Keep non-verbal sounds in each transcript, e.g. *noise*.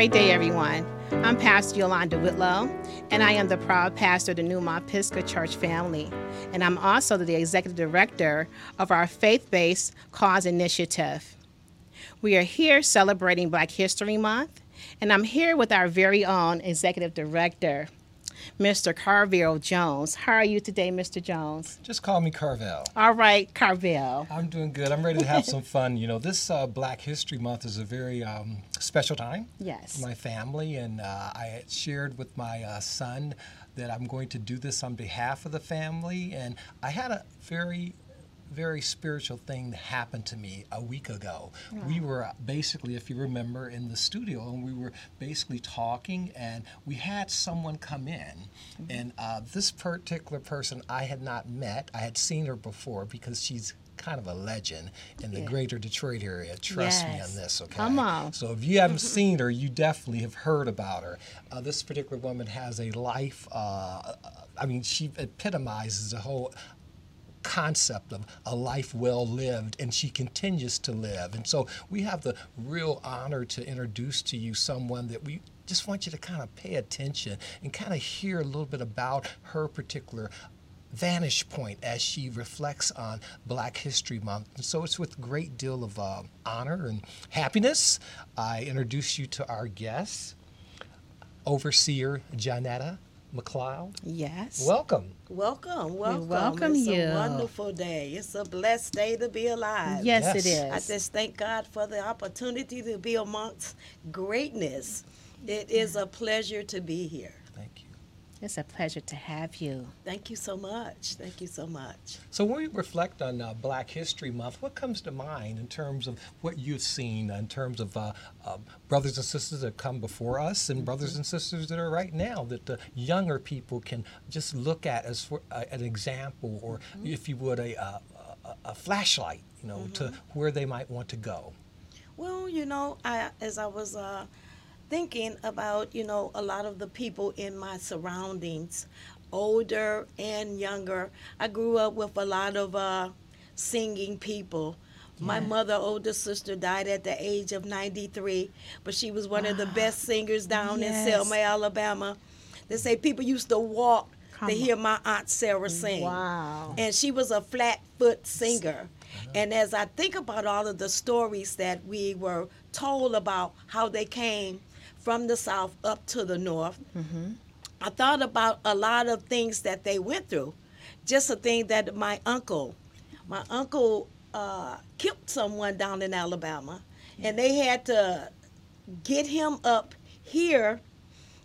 great day, everyone. I'm Pastor Yolanda Whitlow, and I am the proud pastor of the New Mount Pisgah Church family. And I'm also the executive director of our faith based cause initiative. We are here celebrating Black History Month, and I'm here with our very own executive director, Mr. Carville Jones. How are you today, Mr. Jones? Just call me Carvel. All right, Carville. I'm doing good. I'm ready to have some fun. You know, this uh, Black History Month is a very um, special time Yes. my family, and uh, I shared with my uh, son that I'm going to do this on behalf of the family. And I had a very very spiritual thing that happened to me a week ago. We were basically, if you remember, in the studio and we were basically talking, and we had someone come in. And uh, this particular person I had not met, I had seen her before because she's kind of a legend in the Yeah. greater Detroit area. Trust me on this, okay? Come on. So if you haven't *laughs* seen her, you definitely have heard about her. Uh, this particular woman has a life. Uh, I mean, she epitomizes the whole concept of a life well lived, and she continues to live. And so we have the real honor to introduce to you someone that we just want you to kind of pay attention and kind of hear a little bit about her particular vantage point as she reflects on Black History Month. And so it's with great deal of uh, honor and happiness I introduce you to our guest, Overseer Janetta McLeod. Yes. Welcome. Welcome, welcome. welcome it's you. a wonderful day. It's a blessed day to be alive. yes, it Yes. I just thank God for the opportunity to be amongst greatness. It is a pleasure to be here. Thank you. It's a pleasure to have you. Thank you so much. Thank you so much. So when we reflect on uh, Black History Month, what comes to mind in terms of what you've seen, in terms of uh, uh, brothers and sisters that come before us, and brothers and sisters that are right now that the younger people can just look at as for, uh, an example, or if you would, a, uh, a, a flashlight, you know, to where they might want to go. Well, you know, I as I was uh, thinking about, you know, a lot of the people in my surroundings, older and younger. I grew up with a lot of uh, singing people. My mother, older sister, died at the age of 93, but she was one of the best singers down Yes. in Selma, Alabama. They say people used to walk Come to on. hear my aunt Sarah sing Wow. and she was a flat foot singer. And as I think about all of the stories that we were told about how they came from the south up to the north, I thought about a lot of things that they went through. Just a thing that my uncle, my uncle uh, killed someone down in Alabama, and they had to get him up here,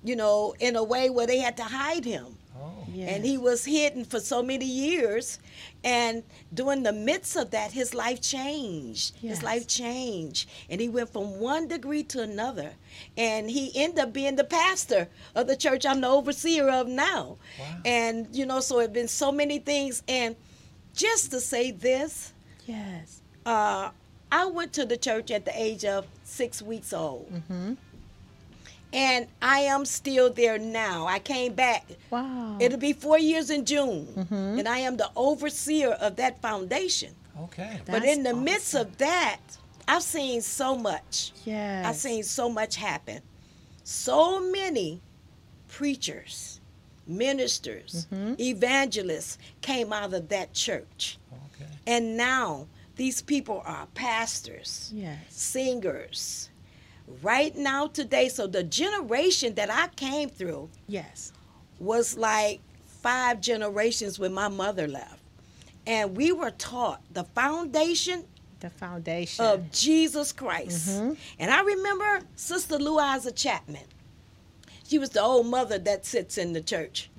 you know, in a way where they had to hide him And he was hidden for so many years and during the midst of that his life changed Yes. his life changed and he went from one degree to another and he ended up being the pastor of the church i'm the overseer of now Wow. and you know so it's been so many things and just to say this Yes. uh, i went to the church at the age of six weeks old Mm-hmm. And i am still there now i came back Wow. It'll be four years in June, Mhm. and I am the overseer of that foundation. okay. but in the midst of that, I've seen so much. Yeah. I've seen so much happen. So many preachers, ministers, Mhm. evangelists came out of that church. Okay. And now these people are pastors, Yes. singers. Right now, today, so the generation that I came through, Yes. was like five generations when my mother left. And we were taught the foundation The foundation. of Jesus Christ. Mhm. And I remember Sister Louisa Chapman. She was the old mother that sits in the church.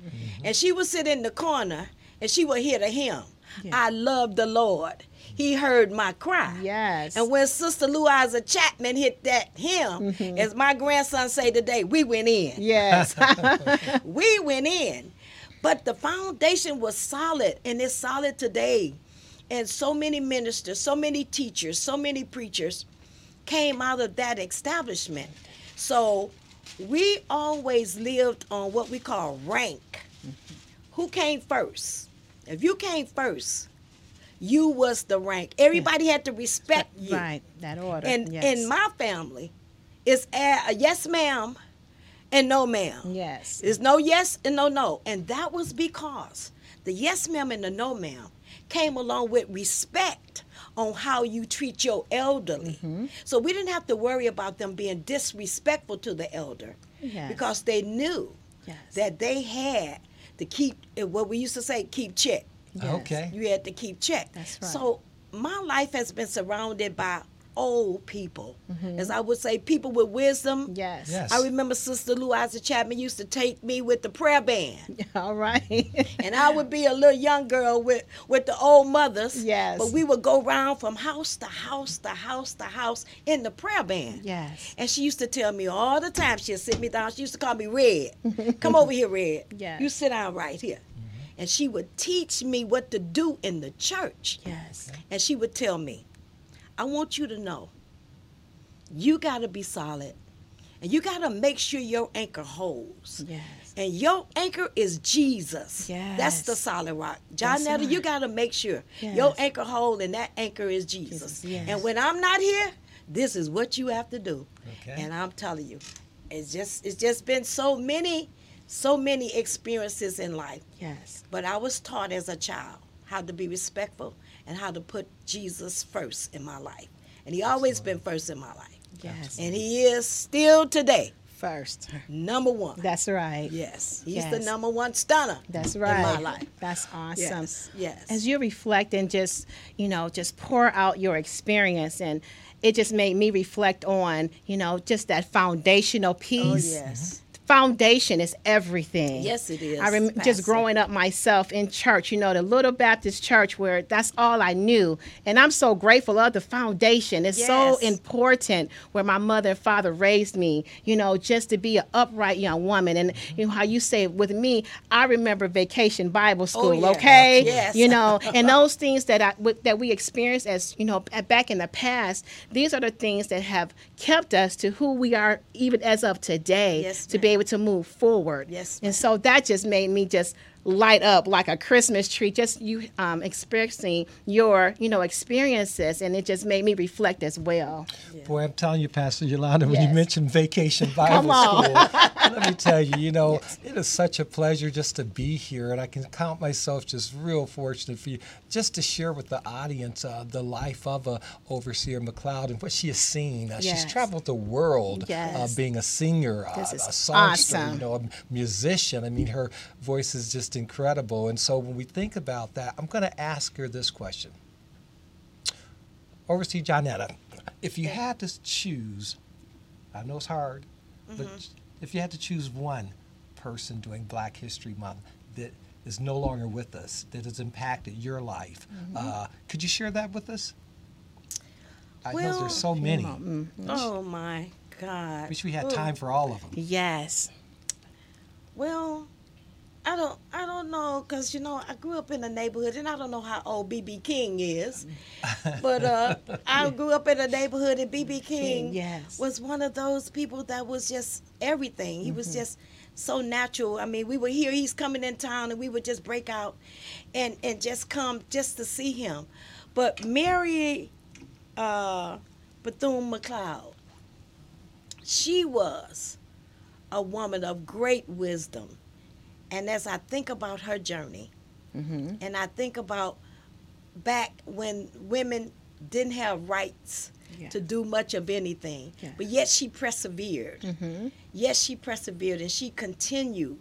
And she would sit in the corner and she would hear the hymn. Yeah. I love the Lord. He heard my cry. yes. And when Sister Louisa Chapman hit that hymn, mm-hmm. as my grandson say today, we went in yes. *laughs* *laughs* we went in. But the foundation was solid, and it's solid today. And so many ministers, so many teachers, so many preachers came out of that establishment. So we always lived on what we call rank. Mm-hmm. Who came first? If you came first, you was the rank. Everybody had to respect you. right. That order. And yes. in my family, It's a, a yes, ma'am, and no, ma'am. Yes. It's no yes and no, no. And that was because the yes, ma'am, and the no, ma'am came along with respect on how you treat your elderly. Mm-hmm. So we didn't have to worry about them being disrespectful to the elder Yes. because they knew Yes. that they had to keep eh, what we used to say keep check. Yes. Okay. You had to keep check. That's right. So my life has been surrounded by old people, Mm-hmm. as I would say, people with wisdom. Yes. Yes. I remember Sister Louisa Chapman used to take me with the prayer band. *laughs* All right. And I would be a little young girl with, with the old mothers. Yes. But we would go around from house to house to house to house in the prayer band. yes. And she used to tell me all the time, she'd sit me down. She used to call me Red. *laughs* Come over here, Red. Yes. You sit down right here. And she would teach me what to do in the church. Yes. And she would tell me, I want you to know you got to be solid. And you got to make sure your anchor holds. Yes. And your anchor is Jesus. Yes. That's the solid rock. John That's Netta, you got to make sure Yes. your anchor hold and that anchor is Jesus. Jesus, yes. And when I'm not here, this is what you have to do. Okay. And I'm telling you, it's just it's just been so many, so many experiences in life. Yes. But I was taught as a child how to be respectful and how to put Jesus first in my life. And he always been first in my life. Yes. And he is still today First. number one. That's right. yes. He's the number one stunner That's right. in my life. That's awesome. Yes. Yes. As you reflect and just, you know, just pour out your experience and it just made me reflect on, you know, just that foundational piece. oh, piece. yes. Foundation is everything. Yes, it is, I rem- just growing up myself in church, you know, the little Baptist church where that's all I knew. And I'm so grateful of the foundation. It's so important where my mother and father raised me, you know, just to be an upright young woman. And you know how you say with me, I remember vacation Bible oh, school, Oh, yes. okay? *laughs* Yes. You know, *laughs* and those things that I that we experienced as, you know, back in the past, these are the things that have kept us to who we are even as of today Yes, to be able to move forward. Yes, And so that just made me just light up like a Christmas tree, just you um, experiencing your, you know, experiences. And it just made me reflect as well. Boy, I'm telling you, Pastor Yolanda, when you mentioned Vacation Bible. School, *laughs* let me tell you, you know, it is such a pleasure just to be here, and I can count myself just real fortunate for you, just to share with the audience uh, the life of uh, Overseer McLeod and what she has seen. Uh, Yes. She's traveled the world uh, being a singer, uh, a songster, awesome. you know, a musician. I mean, her voice is just incredible. And so when we think about that, I'm going to ask her this question. Overseer Johnetta, if you had to choose, I know it's hard, but if you had to choose one person during Black History Month that is no longer with us, that has impacted your life, uh, could you share that with us? I know Well, there's so many. Oh my God. Wish we had Ooh. time for all of them. Yes. Well, I don't I don't know because you know I grew up in a neighborhood and I don't know how old BB King is, *laughs* but uh, I grew up in a neighborhood and BB King yes. was one of those people that was just everything. He was just so natural. I mean, we would hear he's coming in town and we would just break out and and just come just to see him. But Mary uh, Bethune McLeod, she was a woman of great wisdom. And as I think about her journey, Mm-hmm. and I think about back when women didn't have rights Yeah. to do much of anything, Yeah. but yet she persevered. Mm-hmm. Yes, she persevered and she continued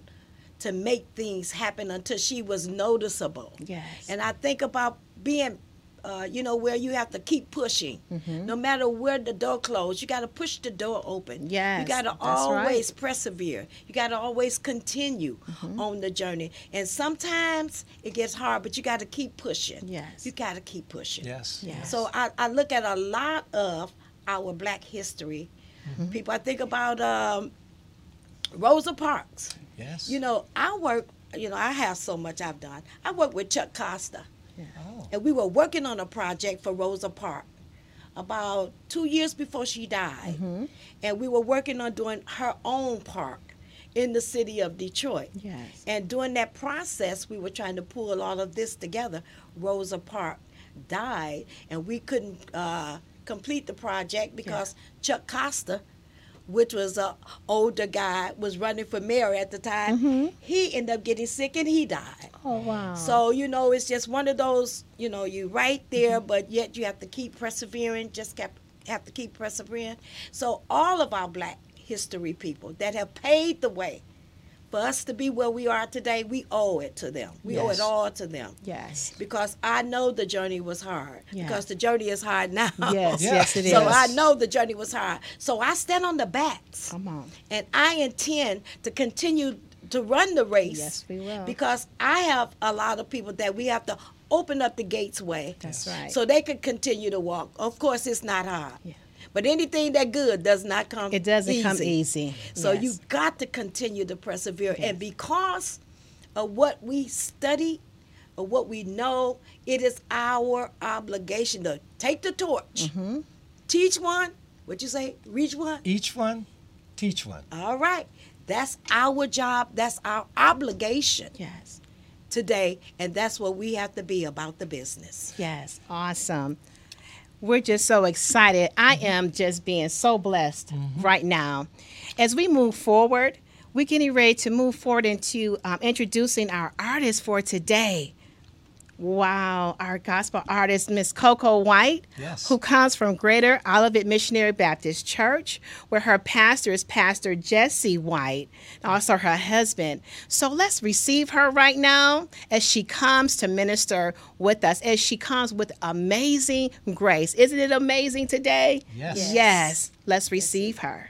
to make things happen until she was noticeable. Yes. And I think about being, uh, you know, where you have to keep pushing. Mm-hmm. No matter where the door closed, you got to push the door open. Yes, You got to that's right. always persevere. You got to always continue Mm-hmm. on the journey. And sometimes it gets hard, but you got to keep pushing. Yes. You got to keep pushing. Yes. Yes. So I, I look at a lot of our black history. Mm-hmm. People, I think about um, Rosa Parks. Yes. You know, I work, you know, I have so much I've done. I work with Chuck Costa, Oh. and we were working on a project for Rosa Parks about two years before she died. Mm-hmm. And we were working on doing her own park in the city of Detroit. Yes. And during that process, we were trying to pull all of this together. Rosa Parks died, and we couldn't uh, complete the project because Chuck Costa which was a older guy, was running for mayor at the time. Mm-hmm. He ended up getting sick and he died. Oh wow. So you know, it's just one of those. You know, you right mm-hmm. there, but yet you have to keep persevering. Just kept have to keep persevering. So all of our Black history people that have paved the way for us to be where we are today, we owe it to them. We owe it all to them. yes. Because I know the journey was hard. Yeah. Because the journey is hard now. Yes, *laughs* yes it is. So I know the journey was hard. So I stand on the backs. Come on. And I intend to continue to run the race. Yes, we will. Because I have a lot of people that we have to open up the gates way. That's right. So they can continue to walk. Of course, it's not hard. Yeah. But anything that good does not come It doesn't easy. come easy. So Yes. you got to continue to persevere. And because of what we study, or what we know, it is our obligation to take the torch, Mm-hmm. teach one. What you say? Reach one. Each one, teach one. All right. That's our job. That's our obligation Yes. today. And that's what we have to be about the business. Yes, awesome. We're just so excited. I am just being so blessed right now. As we move forward, we're getting ready to move forward into um, introducing our artist for today. Wow, our gospel artist, Miss Coco White, Yes. who comes from Greater Olivet Missionary Baptist Church, where her pastor is Pastor Jesse White, and also her husband. So let's receive her right now as she comes to minister with us, as she comes with amazing grace. Isn't it amazing today? Yes. Yes. Yes. Let's receive her.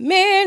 men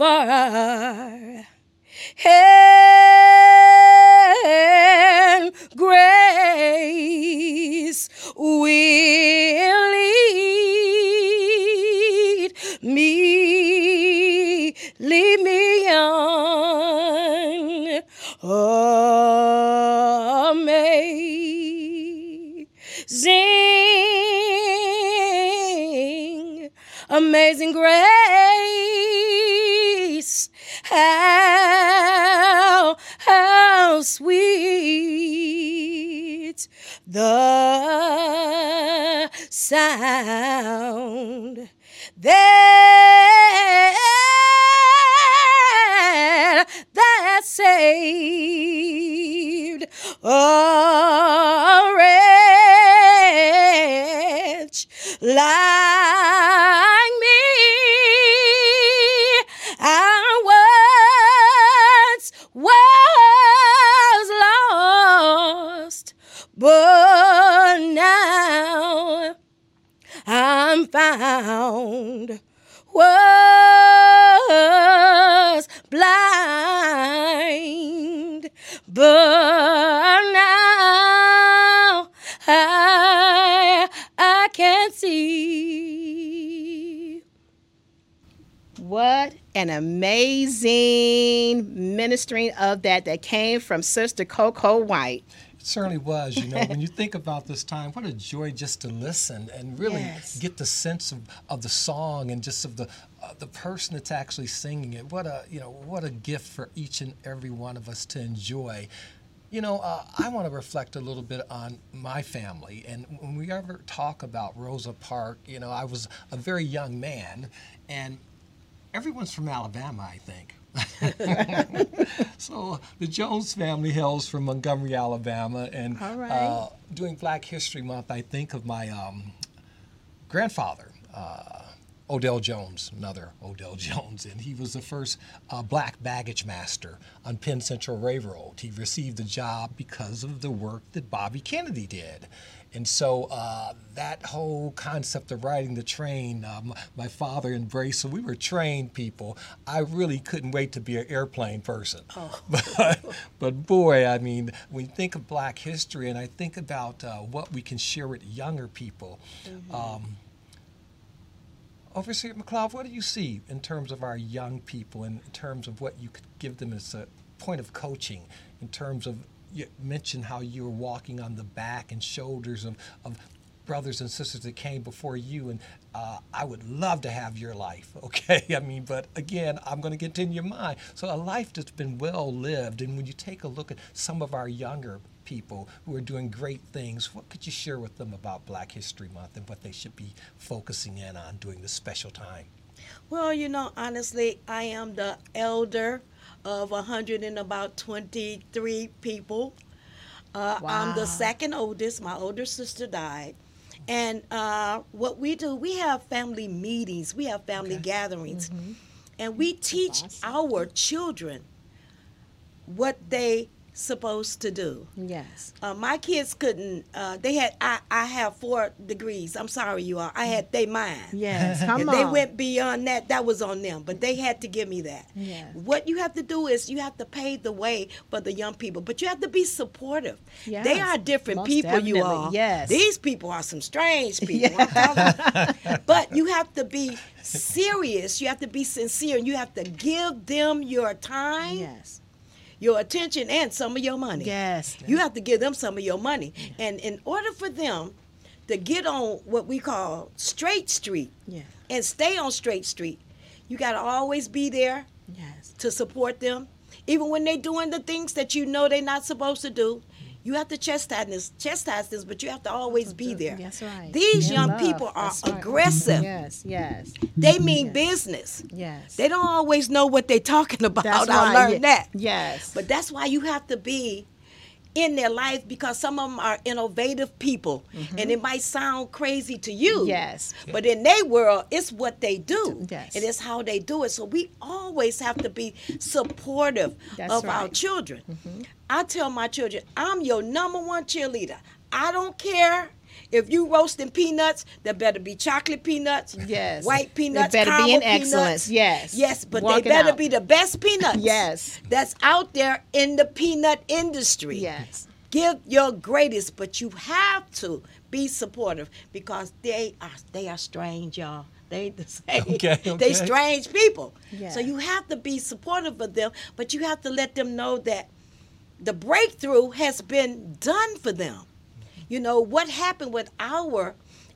far. And grace will that, saved. A Nancy. What an amazing ministering of that that came from Sister Coco White. It certainly was. You know, when you think about this time, what a joy just to listen and really yes. get the sense of, of the song and just of the uh, the person that's actually singing it. What a you know what a gift for each and every one of us to enjoy you know, uh, I want to reflect a little bit on my family. And when we ever talk about Rosa Park, you know, I was a very young man, and everyone's from Alabama, I think. *laughs* so the Jones family hails from Montgomery, Alabama, and right. uh, during Black History Month, I think of my um, grandfather, uh, Odell Jones, another Odell *laughs* Jones, and he was the first uh, black baggage master on Penn Central Railroad. He received the job because of the work that Bobby Kennedy did. And so uh, that whole concept of riding the train, um, my father embraced. So we were trained people. I really couldn't wait to be an airplane person. *laughs* But, but boy, I mean, when you think of Black history, and I think about uh, what we can share with younger people. Um, Overseer McLeod, what do you see in terms of our young people, in terms of what you could give them as a point of coaching, in terms of you mentioned how you were walking on the back and shoulders of, of brothers and sisters that came before you, and uh, I would love to have your life, *laughs* okay? I mean, but again, I'm going to your mind. So a life that's been well lived, and when you take a look at some of our younger people who are doing great things, what could you share with them about Black History Month and what they should be focusing in on during this special time? Well, you know, honestly, I am the elder of 100 and about 23 people. Uh, I'm the second oldest. My older sister died. And uh, what we do, we have family meetings, we have family Okay. gatherings, and we teach our children what they supposed to do. Yes. Uh, my kids couldn't. Uh, they had. I, I have four degrees. I'm sorry, you all. I had they mine. Yes. *laughs* Come If on. they went beyond that, that was on them. But they had to give me that. Yes. What you have to do is you have to pave the way for the young people, but you have to be supportive. They are different most people, you definitely, all. yes. These people are some strange *laughs* people. You. but you have to be serious. You have to be sincere. and You have to give them your time, Yes. Your attention, and some of your money. Yes. You have to give them some of your money. And in order for them to get on what we call straight street Yeah. and stay on straight street, you got to always be there Yes. to support them. Even when they're doing the things that you know they're not supposed to do, you have to chastise this, chastise this, but you have to always be there. That's right. These young love. people are right. aggressive. Yes. Yes. They mean business. Yes. They don't always know what they're talking *laughs* about. That's I right. learned Ye- that. Yes. But that's why you have to be in their life because some of them are innovative people and it might sound crazy to you. Mm-hmm. Yes. But in their world, it's what they do. Yes. And it's how they do it. So we always have to be supportive That's of our right. Mm-hmm. children. I tell my children, I'm your number one cheerleader. I don't care. If you roasting peanuts, there better be chocolate peanuts, Yes. white peanuts. They peanuts, better be caramel in peanuts. excellence. Yes. yes, but Walk they better out. be the best peanuts Yes. that's out there in the peanut industry. Yes. Give your greatest, but you have to be supportive because they are they are strange, y'all. They the *laughs* same. Okay, They strange people. Yeah. So you have to be supportive of them, but you have to let them know that the breakthrough has been done for them. You know, what happened with our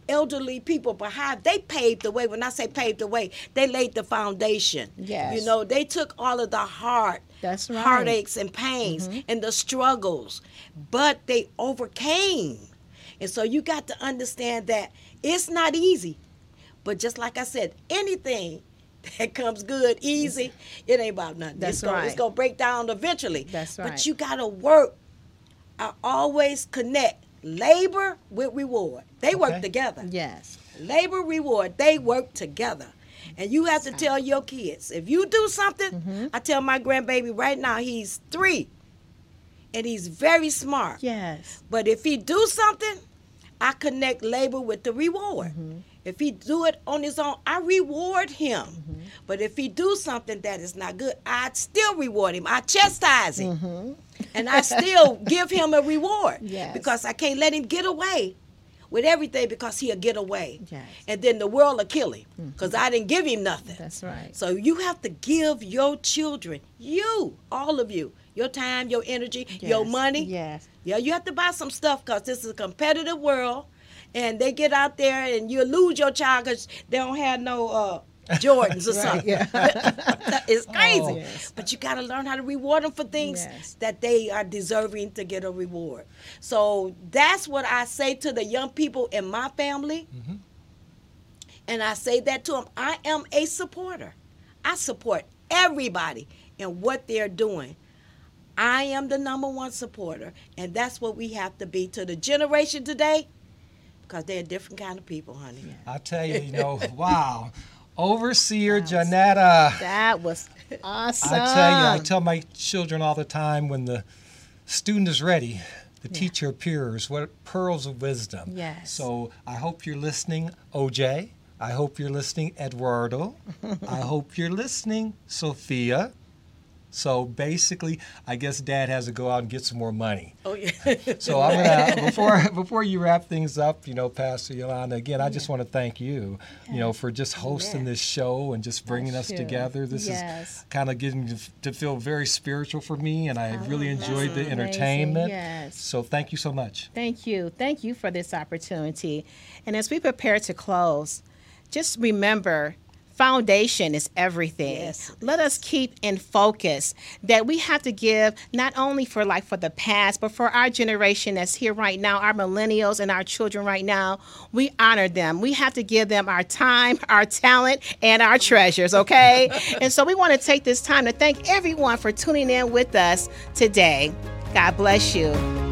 elderly people behind, they paved the way. When I say paved the way, they laid the foundation. Yes. You know, they took all of the heart, That's right. heartaches and pains mm-hmm. and the struggles, but they overcame. And so you got to understand that it's not easy. But just like I said, anything *laughs* that comes good, easy, it ain't about nothing. That's it's gonna, It's gonna break down eventually. That's right But you gotta work. I always connect labor with reward. They work together. Yes. Labor reward, they work together. And you have to tell your kids if you do something, Mm-hmm. I tell my grandbaby right now, he's three and he's very smart. Yes. But if he do something, I connect labor with the reward. Mm-hmm. If he do it on his own, I reward him. Mm-hmm. But if he do something that is not good, I still reward him. I chastise him. And I still *laughs* give him a reward. Yes. Because I can't let him get away with everything because he'll get away. Yes. And then the world will kill him because I didn't give him nothing. That's right. So you have to give your children, you, all of you, your time, your energy, your money. Yes. Yeah, you have to buy some stuff because this is a competitive world, and they get out there and you lose your child because they don't have no uh, Jordans or *laughs* something. Yeah. *laughs* it's oh, crazy. Oh. Yes. But you got to learn how to reward them for things Yes. that they are deserving to get a reward. So that's what I say to the young people in my family. Mm-hmm. And I say that to them. I am a supporter. I support everybody in what they're doing. I am the number one supporter, and that's what we have to be to the generation today, because they're a different kind of people, honey. I tell you, you know, *laughs* wow. Overseer Janetta. That was awesome. I tell you, I tell my children all the time when the student is ready, the teacher appears. What pearls of wisdom. Yes. So I hope you're listening, OJ. I hope you're listening, Eduardo. *laughs* I hope you're listening, Sophia. So basically, I guess Dad has to go out and get some more money. Oh yeah. *laughs* So I'm gonna *laughs* before before you wrap things up, you know, Pastor Yolanda. Again, I just want to thank you, you know, for just hosting Amen. this show and just bringing Bless us you. together. This Yes. is kind of getting to, to feel very spiritual for me, and I oh, really enjoyed the Amazing. entertainment. Yes. So thank you so much. Thank you. Thank you for this opportunity. And as we prepare to close, just remember foundation is everything. Yes. Let us keep in focus that we have to give not only for like for the past, but for our generation that's here right now, our millennials and our children right now. We honor them. We have to give them our time, *laughs* our talent, and our treasures, okay? *laughs* and so we want to take this time to thank everyone for tuning in with us today. God bless you.